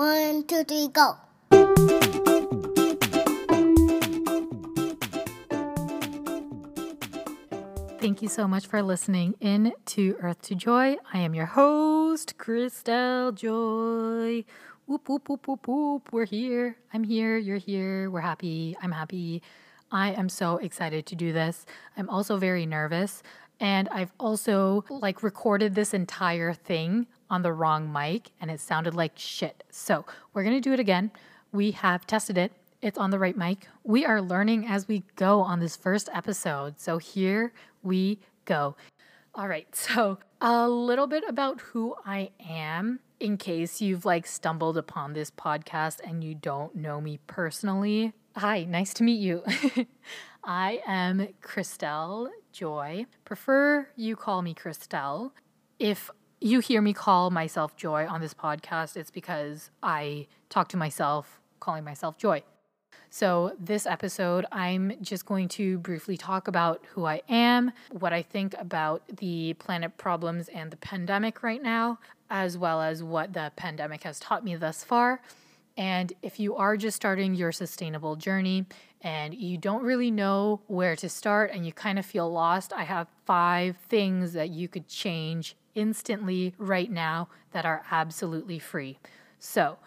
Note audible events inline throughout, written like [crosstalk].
One, two, three, go. Thank you so much for listening in to Earth to Joy. I am your host, Christelle Joy. Whoop, whoop, whoop, whoop, whoop. We're here. I'm here. You're here. We're happy. I'm happy. I am so excited to do this. I'm also very nervous. And I've also like recorded this entire thing on the wrong mic and it sounded like shit. So we're going to do it again. We have tested it. It's on the right mic. We are learning as we go on this first episode. So here we go. All right. So a little bit about who I am in case you've like stumbled upon this podcast and you don't know me personally. Hi, nice to meet you. [laughs] I am Christelle Joy. Prefer you call me Christelle. If you hear me call myself Joy on this podcast, it's because I talk to myself calling myself Joy. So, this episode, I'm just going to briefly talk about who I am, what I think about the planet problems and the pandemic right now, as well as what the pandemic has taught me thus far. And if you are just starting your sustainable journey and you don't really know where to start and you kind of feel lost, I have five things that you could change instantly right now that are absolutely free. So,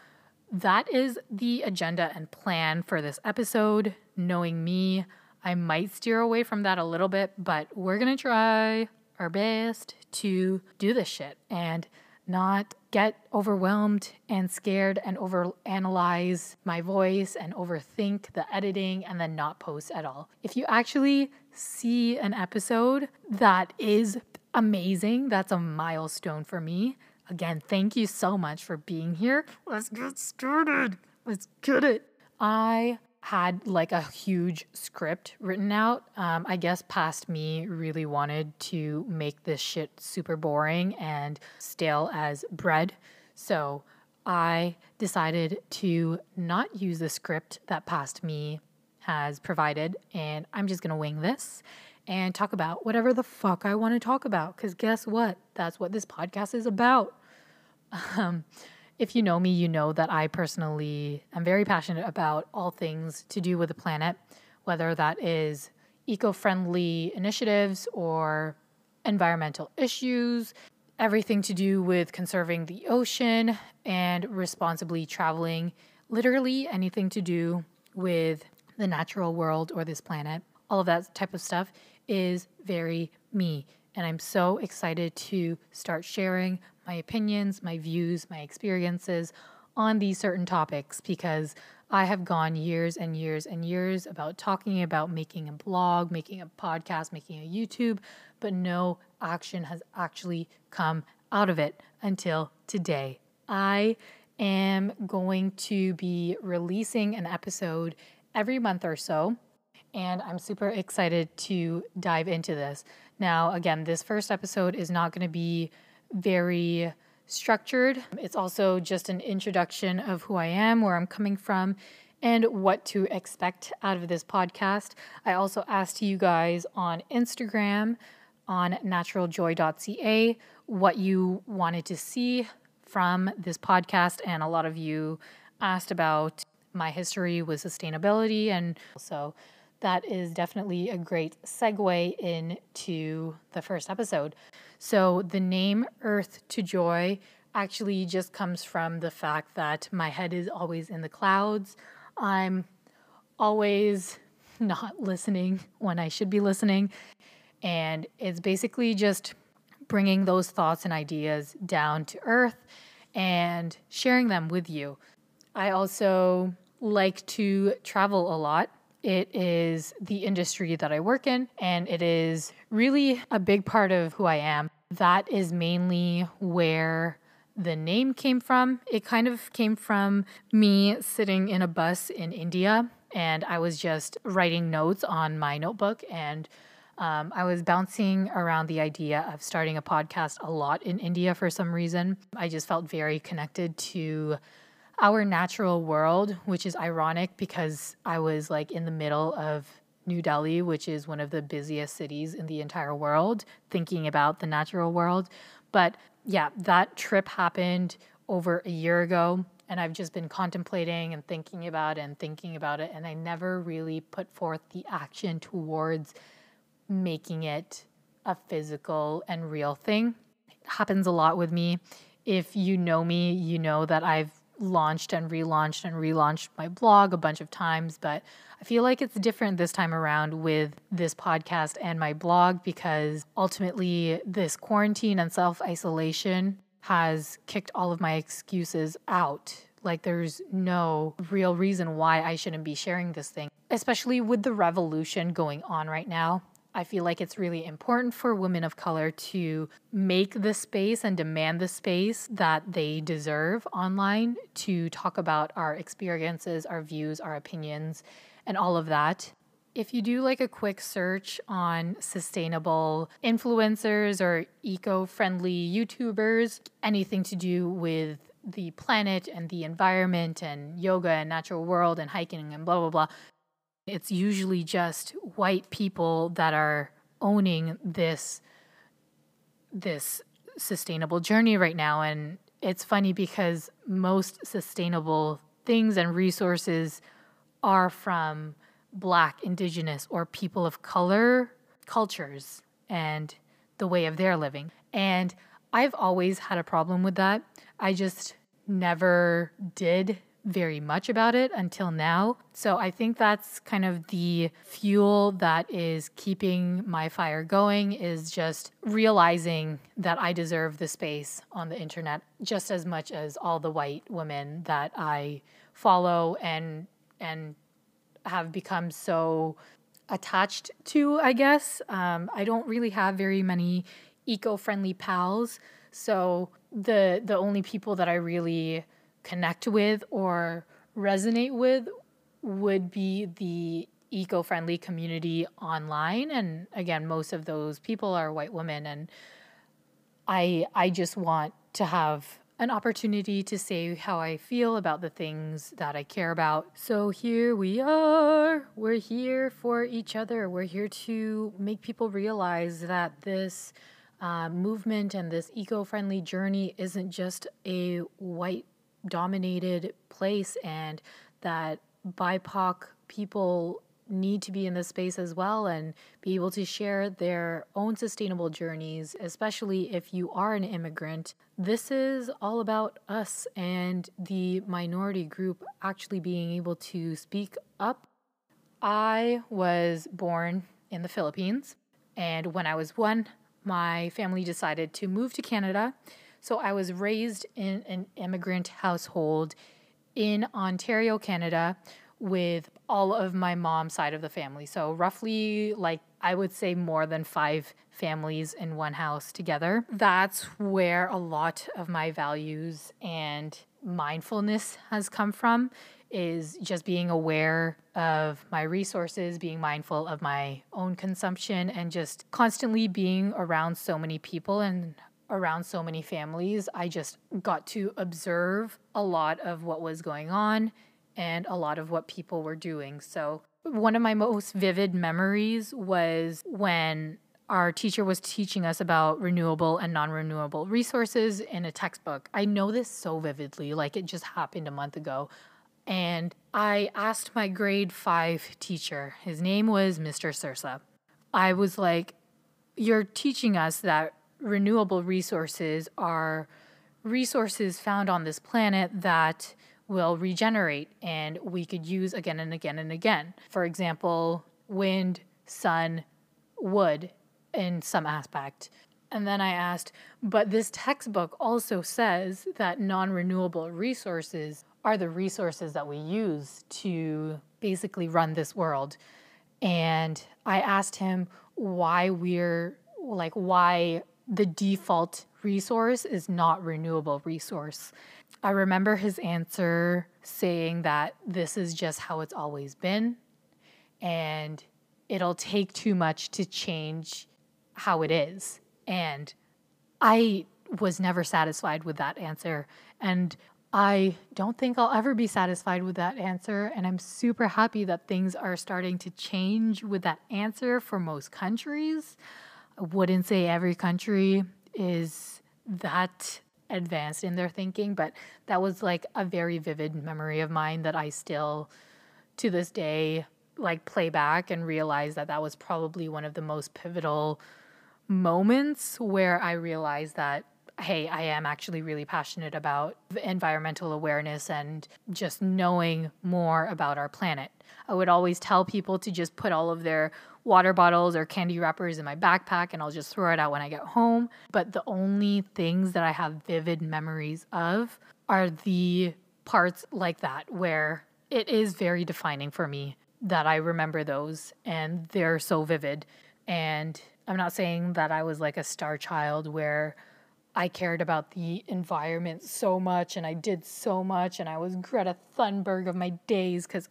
that is the agenda and plan for this episode. Knowing me, I might steer away from that a little bit, but we're going to try our best to do this shit and not get overwhelmed and scared and overanalyze my voice and overthink the editing and then not post at all. If you actually see an episode that is amazing, that's a milestone for me. Again, thank you so much for being here. Let's get started. Let's get it. I had like a huge script written out. Um, I guess past me really wanted to make this shit super boring and stale as bread. So I decided to not use the script that past me has provided, and I'm just gonna wing this and talk about whatever the fuck I want to talk about. Because guess what? That's what this podcast is about. Um, if you know me, you know that I personally am very passionate about all things to do with the planet, whether that is eco friendly initiatives or environmental issues, everything to do with conserving the ocean and responsibly traveling, literally anything to do with the natural world or this planet. All of that type of stuff is very me. And I'm so excited to start sharing my opinions, my views, my experiences on these certain topics because I have gone years and years and years about talking about making a blog, making a podcast, making a YouTube, but no action has actually come out of it until today. I am going to be releasing an episode every month or so and I'm super excited to dive into this. Now, again, this first episode is not going to be very structured. It's also just an introduction of who I am, where I'm coming from, and what to expect out of this podcast. I also asked you guys on Instagram on naturaljoy.ca what you wanted to see from this podcast, and a lot of you asked about my history with sustainability and so that is definitely a great segue into the first episode. So, the name Earth to Joy actually just comes from the fact that my head is always in the clouds. I'm always [laughs] not listening when I should be listening. And it's basically just bringing those thoughts and ideas down to earth and sharing them with you. I also like to travel a lot. It is the industry that I work in, and it is really a big part of who I am. That is mainly where the name came from. It kind of came from me sitting in a bus in India, and I was just writing notes on my notebook, and um, I was bouncing around the idea of starting a podcast a lot in India for some reason. I just felt very connected to our natural world, which is ironic because I was like in the middle of New Delhi, which is one of the busiest cities in the entire world, thinking about the natural world. But yeah, that trip happened over a year ago. and I've just been contemplating and thinking about it and thinking about it. And I never really put forth the action towards making it a physical and real thing. It happens a lot with me. If you know me, you know that I've launched and relaunched and relaunched my blog a bunch of times, but I feel like it's different this time around with this podcast and my blog because ultimately, this quarantine and self isolation has kicked all of my excuses out. Like, there's no real reason why I shouldn't be sharing this thing, especially with the revolution going on right now. I feel like it's really important for women of color to make the space and demand the space that they deserve online to talk about our experiences, our views, our opinions, and all of that. If you do like a quick search on sustainable influencers or eco friendly YouTubers, anything to do with the planet and the environment and yoga and natural world and hiking and blah, blah, blah, it's usually just white people that are owning this this sustainable journey right now. And it's funny because most sustainable things and resources are from black indigenous or people of color cultures and the way of their living. And i've always had a problem with that. I just never did very much about it until now. So I think that's kind of the fuel that is keeping my fire going is just realizing that I deserve the space on the internet just as much as all the white women that I follow and and have become so attached to, I guess. Um, I don't really have very many eco-friendly pals. So the the only people that I really connect with or resonate with would be the eco-friendly community online. And again most of those people are white women. And i i just want to have an opportunity to say how i feel about the things that i care about. So here we are. We're here for each other. We're here to make people realize that this uh, movement and this eco-friendly journey isn't just a white dominated place and that BIPOC people need to be in this space as well and be able to share their own sustainable journeys, especially if you are an immigrant. This is all about us and the minority group actually being able to speak up. I was born in the Philippines, and when I was one, my family decided to move to Canada so I was raised in an immigrant household in Ontario, Canada, with all of my mom's side of the family. So roughly, like, I would say more than five families in one house together. That's where a lot of my values and mindfulness has come from is just being aware of my resources, being mindful of my own consumption, and just constantly being around so many people and around so many families, I just got to observe a lot of what was going on and a lot of what people were doing. So, one of my most vivid memories was when our teacher was teaching us about renewable and non renewable resources in a textbook. I know this so vividly, like it just happened a month ago. And I asked my grade five teacher, his name was Mr. Sursa. I was like, You're teaching us that renewable resources are resources found on this planet that will regenerate and we could use again and again and again. For example, wind, sun, wood in some aspect. And then I asked, but this textbook also says that non renewable resources are the resources that we use to basically run this world. And I asked him why we're like, why the default resource is not renewable resource. I remember his answer saying that this is just how it's always been and it'll take too much to change how it is. And I was never satisfied with that answer. And I don't think I'll ever be satisfied with that answer. And I'm super happy that things are starting to change with that answer for most countries. I wouldn't say every country is that advanced in their thinking, but that was like a very vivid memory of mine that I still to this day like play back and realize that that was probably one of the most pivotal moments where I realized that hey, I am actually really passionate about environmental awareness and just knowing more about our planet. I would always tell people to just put all of their water bottles or candy wrappers in my backpack and I'll just throw it out when I get home. But the only things that I have vivid memories of are the parts like that where it is very defining for me that I remember those and they're so vivid. And I'm not saying that I was like a star child where I cared about the environment so much and I did so much and I was Greta Thunberg of my days because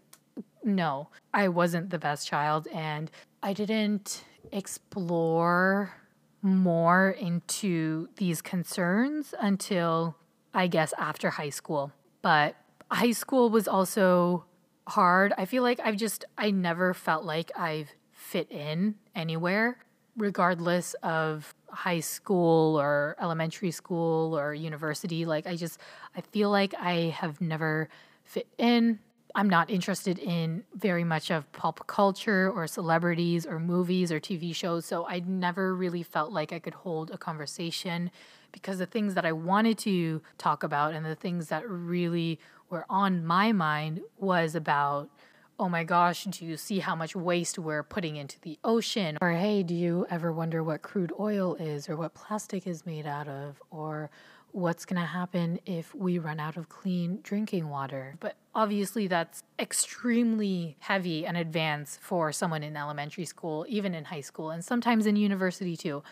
no, I wasn't the best child and I didn't explore more into these concerns until I guess after high school. But high school was also hard. I feel like I've just, I never felt like I've fit in anywhere, regardless of high school or elementary school or university. Like, I just, I feel like I have never fit in. I'm not interested in very much of pop culture or celebrities or movies or TV shows. So I never really felt like I could hold a conversation because the things that I wanted to talk about and the things that really were on my mind was about oh my gosh, do you see how much waste we're putting into the ocean? Or hey, do you ever wonder what crude oil is or what plastic is made out of? Or what's going to happen if we run out of clean drinking water? But obviously, that's extremely heavy and advanced for someone in elementary school, even in high school, and sometimes in university too.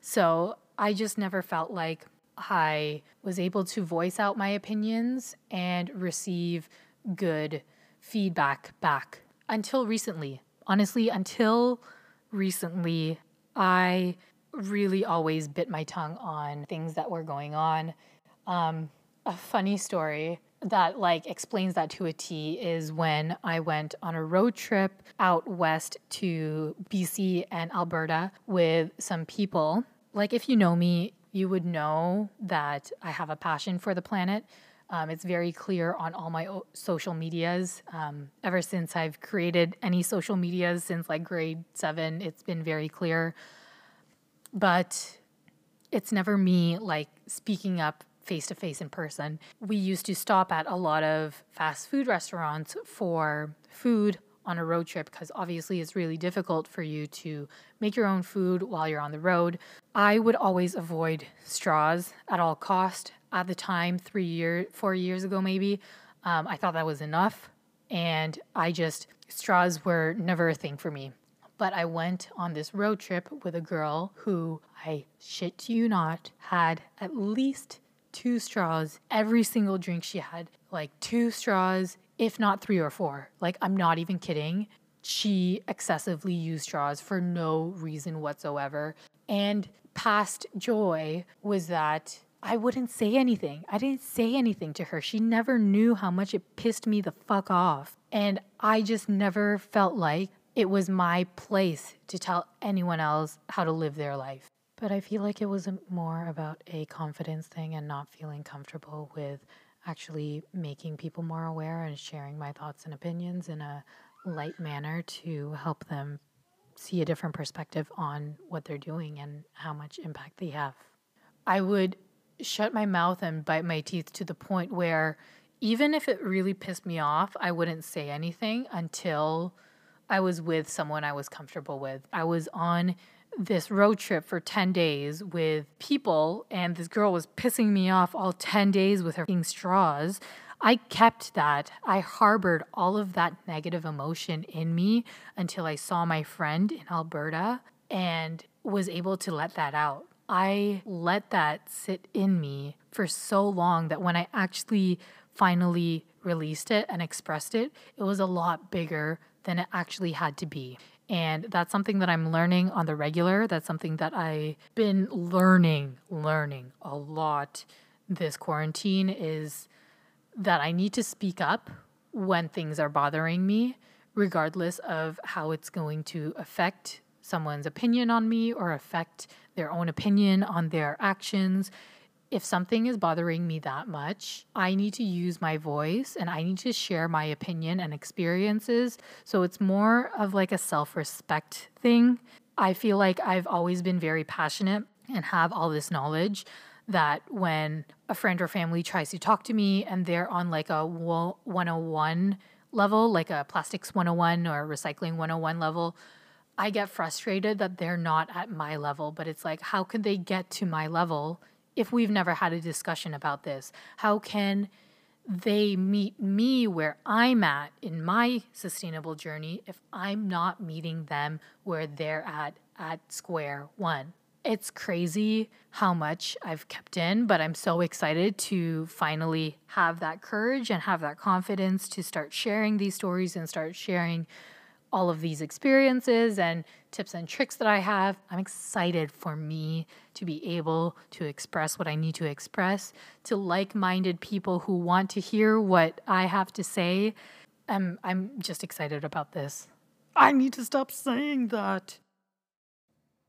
So I just never felt like I was able to voice out my opinions and receive good feedback back until recently. Honestly, until recently, I really always bit my tongue on things that were going on. Um, a funny story that like explains that to a T is when I went on a road trip out west to BC and Alberta with some people. Like if you know me, you would know that I have a passion for the planet. Um, it's very clear on all my social medias. Um, ever since I've created any social medias since like grade seven, it's been very clear. But it's never me like speaking up face to face in person. We used to stop at a lot of fast food restaurants for food on a road trip because obviously it's really difficult for you to make your own food while you're on the road. I would always avoid straws at all cost. At the time, three years, four years ago maybe, um, I thought that was enough, and I just straws were never a thing for me. But I went on this road trip with a girl who I shit you not had at least two straws every single drink she had, like two straws if not three or four. Like, I'm not even kidding. She excessively used straws for no reason whatsoever. And past joy was that I wouldn't say anything. I didn't say anything to her. She never knew how much it pissed me the fuck off. And I just never felt like it was my place to tell anyone else how to live their life. But I feel like it was more about a confidence thing and not feeling comfortable with actually making people more aware and sharing my thoughts and opinions in a light manner to help them see a different perspective on what they're doing and how much impact they have. I would shut my mouth and bite my teeth to the point where even if it really pissed me off, I wouldn't say anything until I was with someone I was comfortable with. I was on this road trip for 10 days with people, and this girl was pissing me off all 10 days with her straws. I kept that. I harbored all of that negative emotion in me until I saw my friend in Alberta and was able to let that out. I let that sit in me for so long that when I actually finally released it and expressed it, it was a lot bigger than it actually had to be. And that's something that I'm learning on the regular. That's something that I've been learning, learning a lot this quarantine is that I need to speak up when things are bothering me, regardless of how it's going to affect someone's opinion on me or affect their own opinion on their actions. If something is bothering me that much, I need to use my voice and I need to share my opinion and experiences. So it's more of like a self respect thing. I feel like I've always been very passionate and have all this knowledge that when a friend or family tries to talk to me and they're on like a 101 level, like a plastics 101 or recycling 101 level, I get frustrated that they're not at my level. But it's like, how can they get to my level if we've never had a discussion about this? How can they meet me where I'm at in my sustainable journey if I'm not meeting them where they're at at square one? it's crazy how much I've kept in, but I'm so excited to finally have that courage and have that confidence to start sharing these stories and start sharing all of these experiences and tips and tricks that I have. I'm excited for me to be able to express what I need to express to like minded people who want to hear what I have to say. I'm, I'm just excited about this. I need to stop saying that.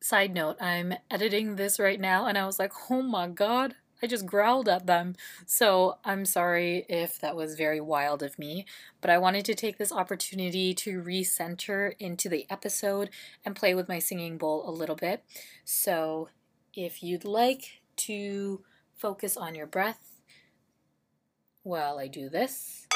Side note, I'm editing this right now and I was like, oh my god, I just growled at them. So I'm sorry if that was very wild of me, but I wanted to take this opportunity to recenter into the episode and play with my singing bowl a little bit. So if you'd like to focus on your breath while I do this.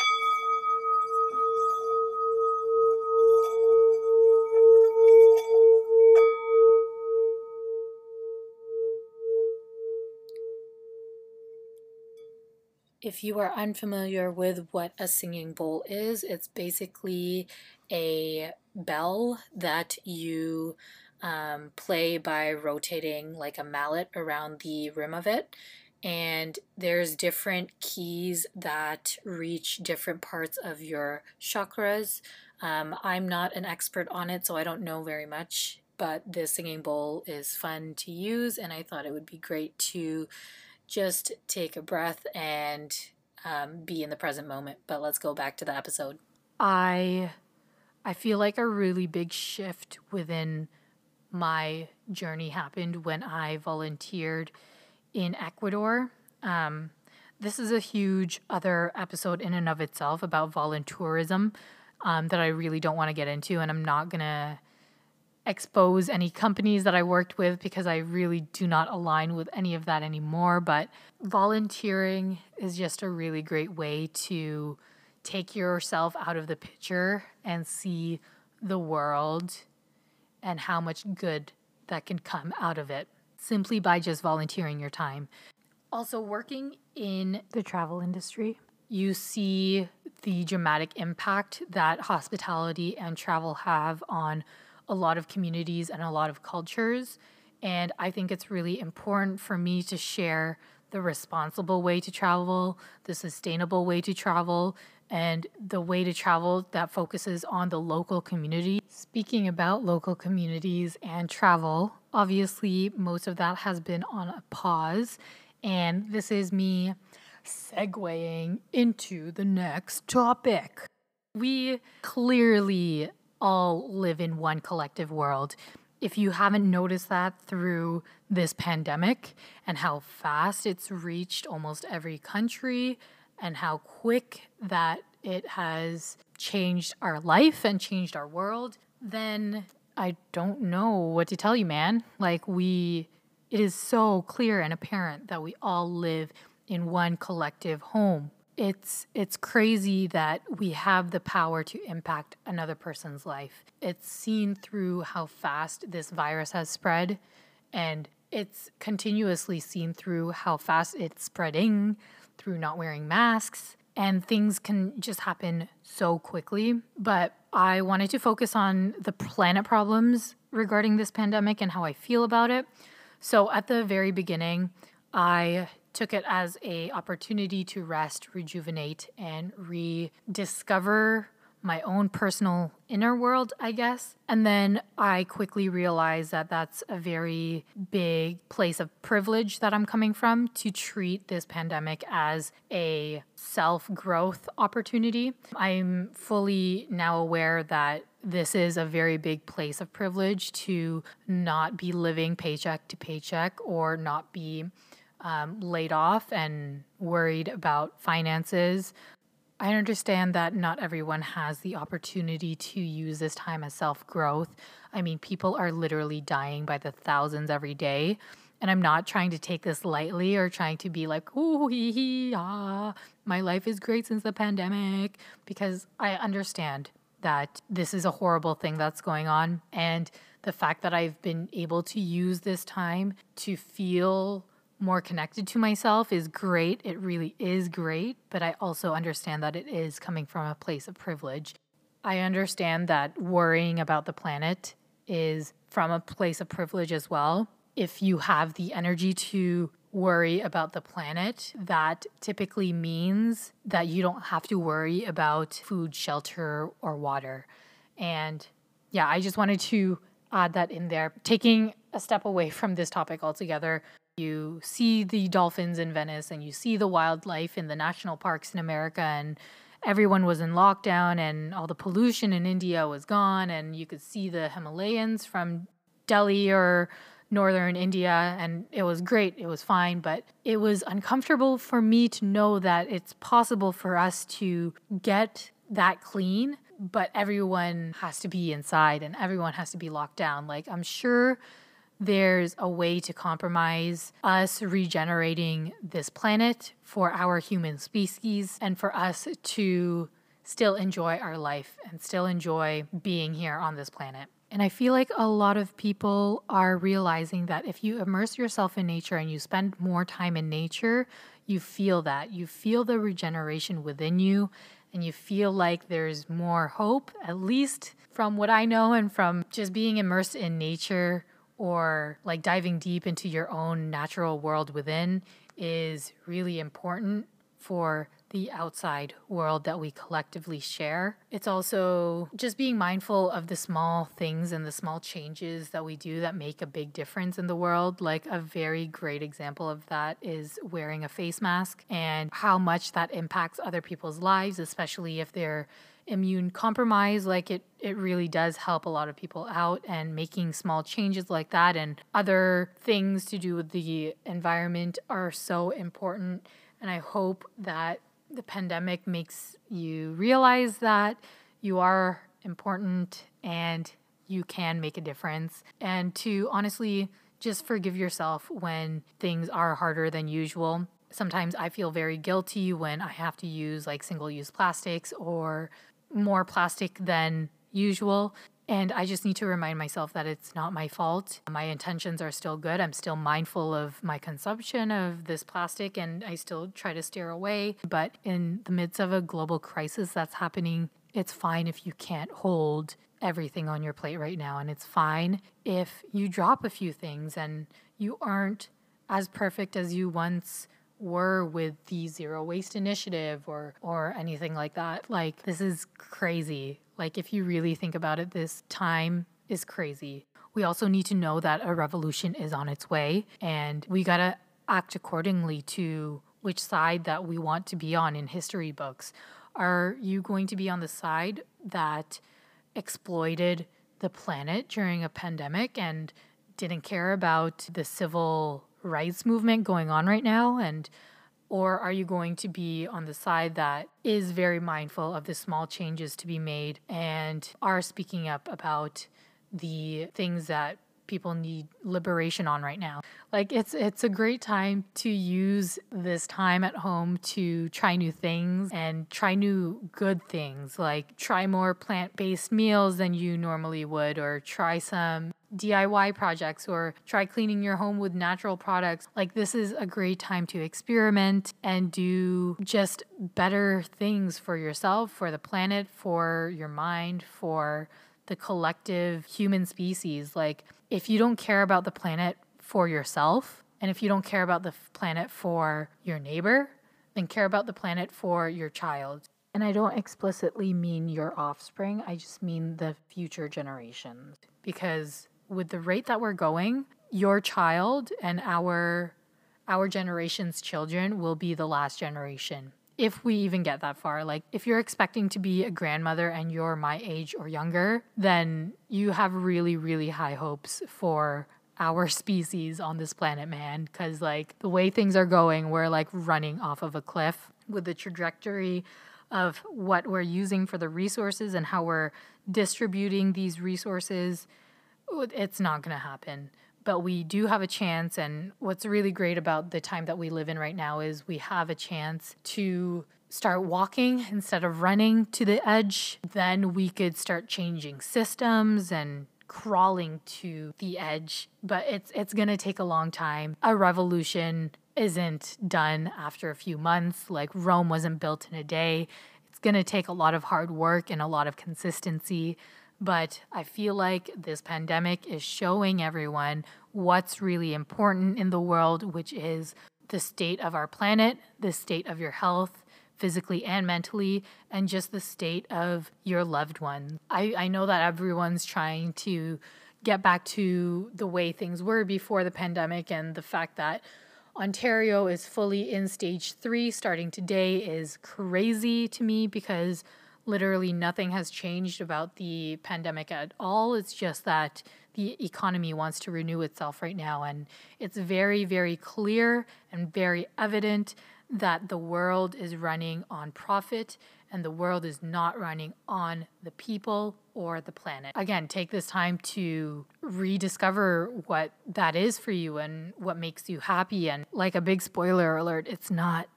If you are unfamiliar with what a singing bowl is, it's basically a bell that you um, play by rotating like a mallet around the rim of it. And there's different keys that reach different parts of your chakras. Um, I'm not an expert on it, so I don't know very much, but the singing bowl is fun to use, and I thought it would be great to just take a breath and um, be in the present moment. But let's go back to the episode. I I feel like a really big shift within my journey happened when I volunteered in Ecuador. Um, this is a huge other episode in and of itself about voluntourism um, that I really don't want to get into, and I'm not gonna expose any companies that I worked with because I really do not align with any of that anymore. But volunteering is just a really great way to take yourself out of the picture and see the world and how much good that can come out of it simply by just volunteering your time. Also, working in the travel industry, you see the dramatic impact that hospitality and travel have on a lot of communities and a lot of cultures. And I think it's really important for me to share the responsible way to travel, the sustainable way to travel, and the way to travel that focuses on the local community. Speaking about local communities and travel, obviously, most of that has been on a pause. And this is me segueing into the next topic. We clearly all live in one collective world. If you haven't noticed that through this pandemic and how fast it's reached almost every country and how quick that it has changed our life and changed our world, then I don't know what to tell you, man. Like, we, it is so clear and apparent that we all live in one collective home it's it's crazy that we have the power to impact another person's life. It's seen through how fast this virus has spread and it's continuously seen through how fast it's spreading through not wearing masks and things can just happen so quickly. But I wanted to focus on the planet problems regarding this pandemic and how I feel about it. So at the very beginning, I took it as a opportunity to rest, rejuvenate, and rediscover my own personal inner world, I guess. And then I quickly realized that that's a very big place of privilege that I'm coming from to treat this pandemic as a self growth opportunity. I'm fully now aware that this is a very big place of privilege to not be living paycheck to paycheck or not be um, laid off and worried about finances. I understand that not everyone has the opportunity to use this time as self growth. I mean, people are literally dying by the thousands every day. And I'm not trying to take this lightly or trying to be like, oh, hee hee, ah, my life is great since the pandemic, because I understand that this is a horrible thing that's going on. And the fact that I've been able to use this time to feel more connected to myself is great. It really is great. But I also understand that it is coming from a place of privilege. I understand that worrying about the planet is from a place of privilege as well. If you have the energy to worry about the planet, that typically means that you don't have to worry about food, shelter, or water. And yeah, I just wanted to add that in there. Taking a step away from this topic altogether, you see the dolphins in Venice and you see the wildlife in the national parks in America and everyone was in lockdown and all the pollution in India was gone and you could see the Himalayans from Delhi or northern India and it was great it was fine. But it was uncomfortable for me to know that it's possible for us to get that clean but everyone has to be inside and everyone has to be locked down. Like I'm sure there's a way to compromise us regenerating this planet for our human species and for us to still enjoy our life and still enjoy being here on this planet. And I feel like a lot of people are realizing that if you immerse yourself in nature and you spend more time in nature, you feel that. You feel the regeneration within you and you feel like there's more hope, at least from what I know and from just being immersed in nature or like diving deep into your own natural world within is really important for the outside world that we collectively share. It's also just being mindful of the small things and the small changes that we do that make a big difference in the world. Like a very great example of that is wearing a face mask and how much that impacts other people's lives, especially if they're immune compromise like it it really does help a lot of people out and making small changes like that and other things to do with the environment are so important. And i hope that the pandemic makes you realize that you are important and you can make a difference. And to honestly just forgive yourself when things are harder than usual. Sometimes I feel very guilty when I have to use like single use plastics or more plastic than usual. And I just need to remind myself that it's not my fault. My intentions are still good. I'm still mindful of my consumption of this plastic and I still try to steer away. But in the midst of a global crisis that's happening, it's fine if you can't hold everything on your plate right now. And it's fine if you drop a few things and you aren't as perfect as you once were with the zero waste initiative or or anything like that. Like this is crazy. Like if you really think about it, this time is crazy. We also need to know that a revolution is on its way and we got to act accordingly to which side that we want to be on in history books. Are you going to be on the side that exploited the planet during a pandemic and didn't care about the civil rights movement going on right now and or are you going to be on the side that is very mindful of the small changes to be made and are speaking up about the things that people need liberation on right now. Like it's it's a great time to use this time at home to try new things and try new good things. Like try more plant-based meals than you normally would or try some DIY projects or try cleaning your home with natural products. Like, this is a great time to experiment and do just better things for yourself, for the planet, for your mind, for the collective human species. Like, if you don't care about the planet for yourself, and if you don't care about the planet for your neighbor, then care about the planet for your child. And I don't explicitly mean your offspring, I just mean the future generations. Because with the rate that we're going, your child and our our generation's children will be the last generation if we even get that far. Like, if you're expecting to be a grandmother and you're my age or younger, then you have really, really high hopes for our [laughs] species on this planet, man. Because, like, the way things are going, we're like running off of a cliff with the trajectory of what we're using for the resources and how we're distributing these resources. It's not going to happen. But we do have a chance. And what's really great about the time that we live in right now is we have a chance to start walking instead of running to the edge. Then we could start changing systems and crawling to the edge, but it's it's going to take a long time. A revolution isn't done after a few months. Like Rome wasn't built in a day. It's going to take a lot of hard work and a lot of consistency. But I feel like this pandemic is showing everyone what's really important in the world, which is the state of our planet, the state of your health, physically and mentally, and just the state of your loved ones. I, I know that everyone's trying to get back to the way things were before the pandemic, and the fact that Ontario is fully in stage three starting today is crazy to me because literally nothing has changed about the pandemic at all. It's just that the economy wants to renew itself right now. And it's very, very clear and very evident that the world is running on profit and the world is not running on the people or the planet. Again, take this time to rediscover what that is for you and what makes you happy and like a big spoiler alert, it's not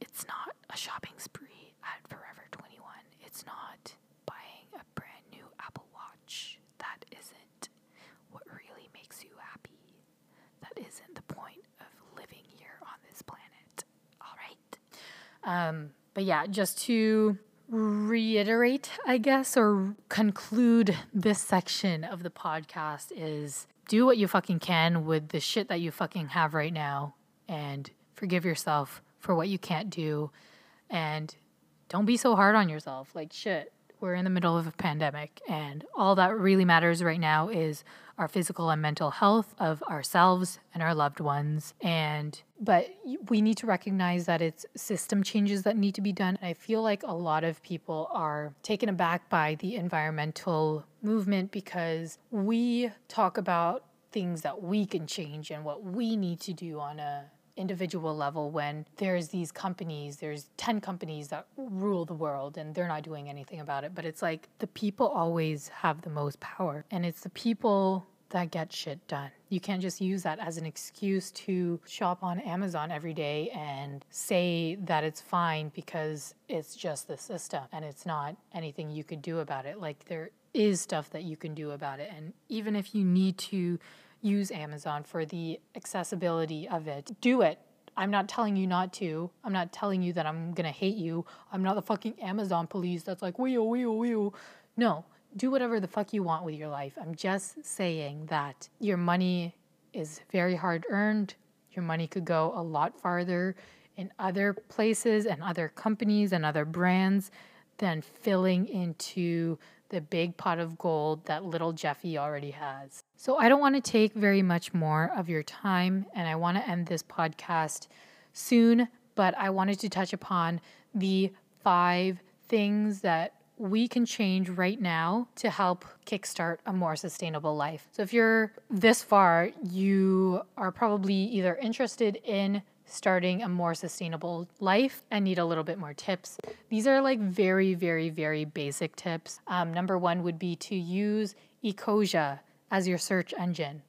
it's not a shopping spree at Forever 21. It's not buying a brand new Apple Watch. That isn't what really makes you happy. Isn't the point of living here on this planet. All right. Um but yeah, just to reiterate, I guess, or conclude this section of the podcast is do what you fucking can with the shit that you fucking have right now and forgive yourself for what you can't do and don't be so hard on yourself. Like shit, we're in the middle of a pandemic and all that really matters right now is our physical and mental health of ourselves and our loved ones. And but we need to recognize that it's system changes that need to be done. And I feel like a lot of people are taken aback by the environmental movement because we talk about things that we can change and what we need to do on a individual level when there's these companies there's 10 companies that rule the world and they're not doing anything about it but it's like the people always have the most power and it's the people that get shit done. You can't just use that as an excuse to shop on Amazon every day and say that it's fine because it's just the system and it's not anything you could do about it. Like there is stuff that you can do about it. And even if you need to use Amazon for the accessibility of it. Do it. I'm not telling you not to. I'm not telling you that I'm to hate you. I'm not the fucking Amazon police that's like, wheel, wee wheel. No, do whatever the fuck you want with your life. I'm just saying that your money is very hard earned. Your money could go a lot farther in other places and other companies and other brands than filling into the big pot of gold that little Jeffy already has. So I don't want to take very much more of your time, and I want to end this podcast soon, but I wanted to touch upon the five things that we can change right now to help kickstart a more sustainable life. So, if you're this far, you are probably either interested in starting a more sustainable life and need a little bit more tips. These are like very, very, very basic tips. Um, number one would be to use Ecosia as your search engine.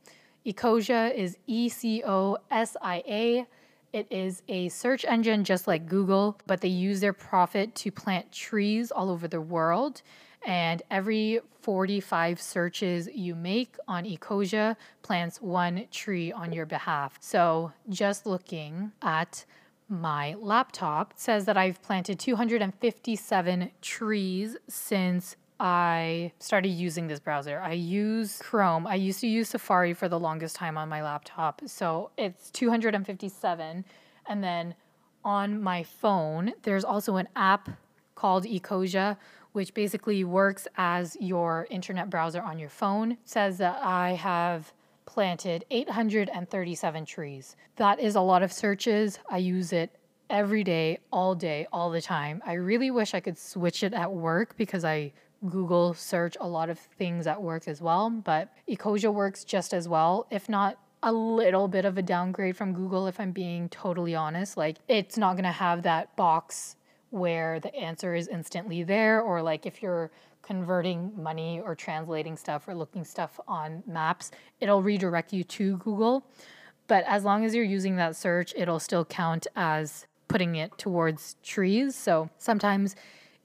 Ecosia is E C O S I A. It is a search engine just like Google, but they use their profit to plant trees all over the world and every 45 searches you make on Ecosia plants one tree on your behalf. So just looking at my laptop says that I've planted 257 trees since I started using this browser. I use Chrome. I used to use Safari for the longest time on my laptop. So it's 257. And then on my phone, there's also an app called Ecosia which basically works as your internet browser on your phone, says that I have planted 837 trees. That is a lot of searches. I use it every day, all day, all the time. I really wish I could switch it at work because I Google search a lot of things at work as well, but Ecosia works just as well, if not a little bit of a downgrade from Google, if I'm being totally honest. Like, it's not going to have that box where the answer is instantly there, or like if you're converting money or translating stuff or looking stuff on maps, it'll redirect you to Google. But as long as you're using that search, it'll still count as putting it towards trees. So sometimes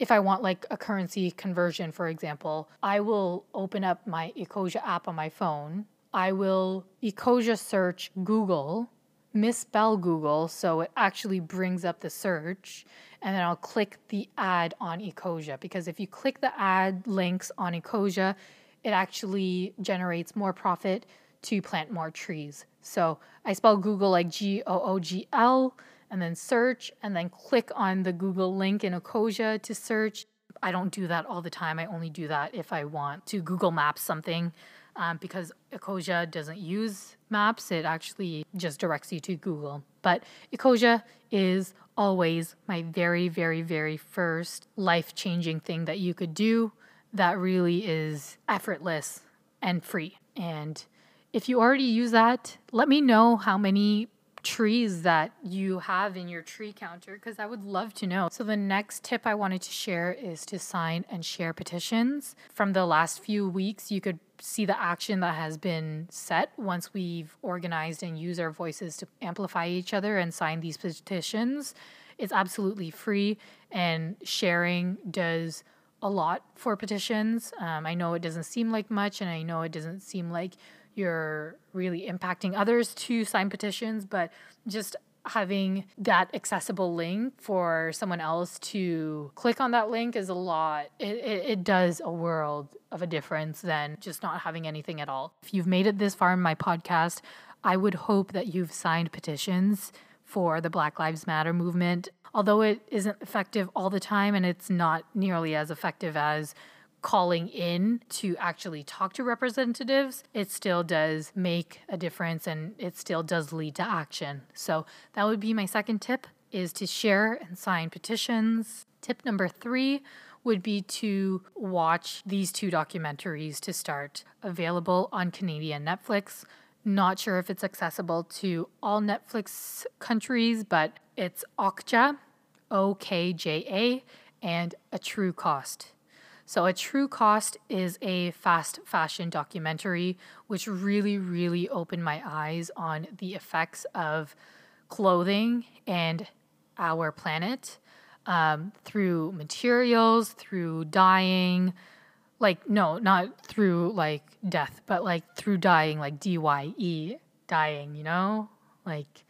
if I want like a currency conversion, for example, I will open up my Ecosia app on my phone. I will Ecosia search Google, misspell Google, so it actually brings up the search, and then I'll click the ad on Ecosia because if you click the ad links on Ecosia, it actually generates more profit to plant more trees. So I spell Google like G O O G L and then search and then click on the Google link in Ecosia to search. I don't do that all the time. I only do that if I want to Google Maps something um, because Ecosia doesn't use maps. It actually just directs you to Google. But Ecosia is always my very, very, very first life changing thing that you could do that really is effortless and free. And if you already use that, let me know how many trees that you have in your tree counter because I would love to know. So, the next tip I wanted to share is to sign and share petitions. From the last few weeks, you could see the action that has been set once we've organized and used our voices to amplify each other and sign these petitions. It's absolutely free, and sharing does a lot for petitions. Um, I know it doesn't seem like much, and I know it doesn't seem like you're really impacting others to sign petitions, but just having that accessible link for someone else to click on that link is a lot. It, it, it, does a world of a difference than just not having anything at all. If you've made it this far in my podcast, I would hope that you've signed petitions for the Black Lives Matter movement. Although it isn't effective all the time and it's not nearly as effective as calling in to actually talk to representatives, it still does make a difference and it still does lead to action. So that would be my second tip is to share and sign petitions. Tip number 3 would be to watch these two documentaries to start, available on Canadian Netflix. Not sure if it's accessible to all Netflix countries, but it's Okja, O K J A, and A True Cost. So, A True Cost is a fast fashion documentary, which really, really opened my eyes on the effects of clothing and our planet um, through materials, through dyeing. Like, no, not through like death, but like through dyeing, like D Y E, dyeing, you know? Like,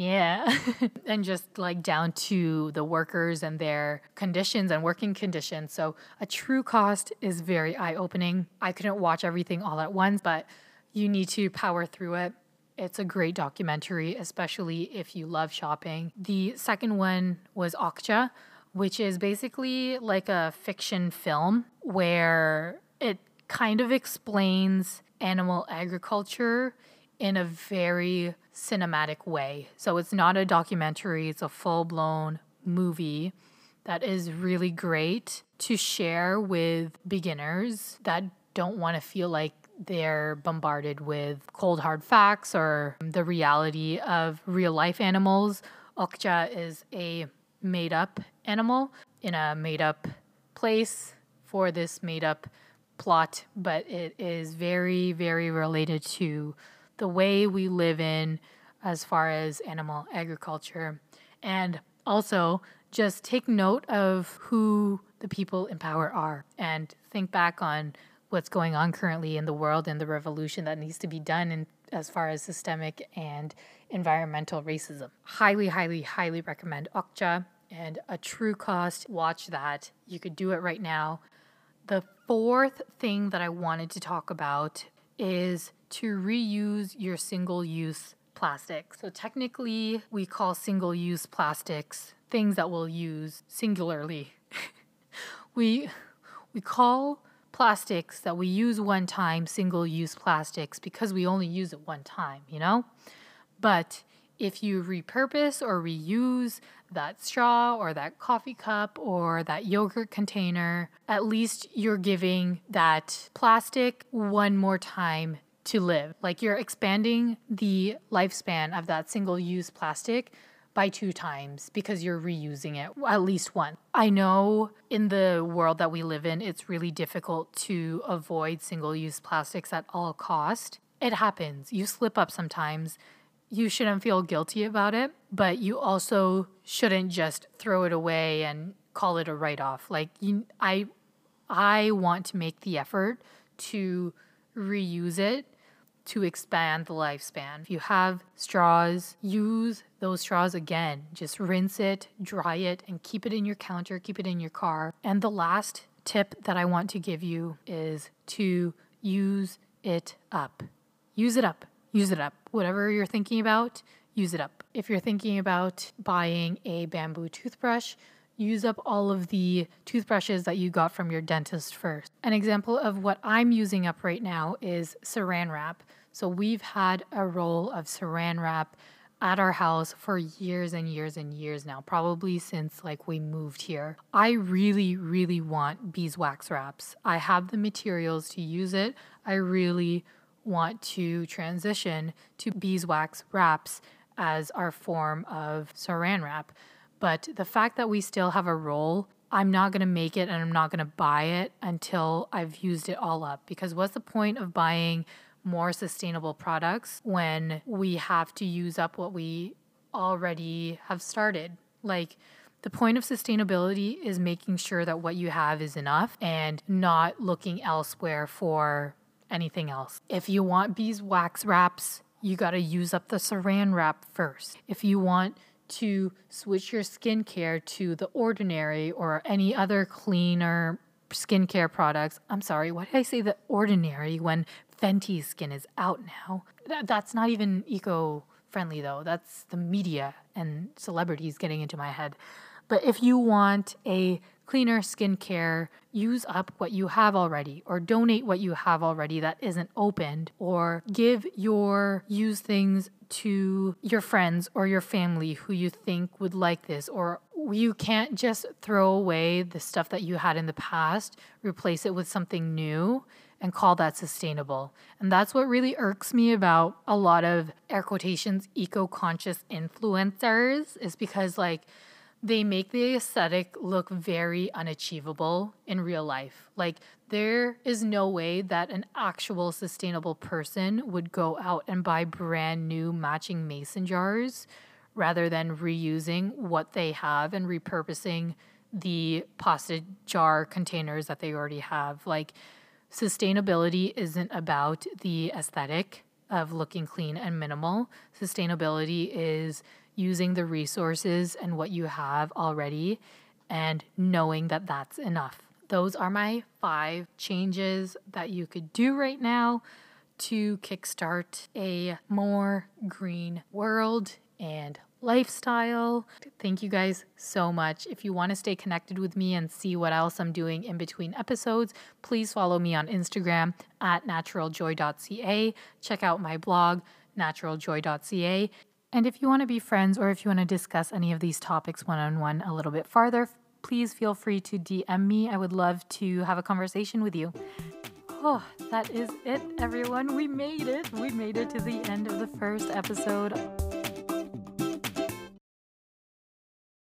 yeah. [laughs] and just like down to the workers and their conditions and working conditions. So a true cost is very eye opening. I couldn't watch everything all at once, but you need to power through it. It's a great documentary, especially if you love shopping. The second one was Okja, which is basically like a fiction film where it kind of explains animal agriculture in a very cinematic way. So it's not a documentary, it's a full blown movie that is really great to share with beginners that don't want to feel like they're bombarded with cold hard facts or the reality of real life animals. Okja is a made up animal in a made up place for this made up plot, but it is very, very related to the way we live in as far as animal agriculture. And also, just take note of who the people in power are and think back on what's going on currently in the world and the revolution that needs to be done in, as far as systemic and environmental racism. Highly, highly, highly recommend Okja and a true cost. Watch that. You could do it right now. The fourth thing that I wanted to talk about is to reuse your single use plastic. So technically, we call single use plastics things that we'll use singularly. [laughs] we we call plastics that we use one time single use plastics because we only use it one time, you know? But if you repurpose or reuse that straw or that coffee cup or that yogurt container, at least you're giving that plastic one more time to live. Like you're expanding the lifespan of that single use plastic by two times because you're reusing it at least once. I know in the world that we live in, it's really difficult to avoid single use plastics at all cost. It happens. You slip up sometimes. You shouldn't feel guilty about it, but you also shouldn't just throw it away and call it a write off. Like you, I I want to make the effort to reuse it to expand the lifespan. If you have straws, use those straws again. Just rinse it, dry it, and keep it in your counter, keep it in your car. And the last tip that I want to give you is to use it up. Use it up. Use it up. Whatever you're thinking about, use it up. If you're thinking about buying a bamboo toothbrush, use up all of the toothbrushes that you got from your dentist first. An example of what I'm using up right now is saran wrap. So we've had a roll of saran wrap at our house for years and years and years now, probably since like we moved here. I really, really want beeswax wraps. I have the materials to use it. I really want to transition to beeswax wraps as our form of saran wrap. But the fact that we still have a roll, I'm not going to make it and I'm not going to buy it until I've used it all up. Because what's the point of buying more sustainable products when we have to use up what we already have started? Like, the point of sustainability is making sure that what you have is enough and not looking elsewhere for anything else. If you want beeswax wraps, you got to use up the saran wrap first. If you want to switch your skincare to the ordinary or any other cleaner skincare products. I'm sorry, why did I say the ordinary when Fenty skin is out now? That, that's not even eco friendly though. That's the media and celebrities getting into my head. But if you want a cleaner skincare, use up what you have already or donate what you have already that isn't opened or give your used things to your friends or your family who you think would like this or you can't just throw away the stuff that you had in the past, replace it with something new and call that sustainable. And that's what really irks me about a lot of air quotations eco conscious influencers is because like they make the aesthetic look very unachievable in real life. Like, there is no way that an actual sustainable person would go out and buy brand new matching mason jars rather than reusing what they have and repurposing the pasta jar containers that they already have. Like, sustainability isn't about the aesthetic of looking clean and minimal. Sustainability is using the resources and what you have already and knowing that that's enough. Those are my five changes that you could do right now to kickstart a more green world and lifestyle. Thank you guys so much. If you want to stay connected with me and see what else I'm doing in between episodes, please follow me on Instagram at naturaljoy.ca. Check out my blog, naturaljoy.ca. And if you want to be friends or if you want to discuss any of these topics one on one a little bit farther, please feel free to DM me. I would love to have a conversation with you. Oh, that is it, everyone. We made it. We made it to the end of the first episode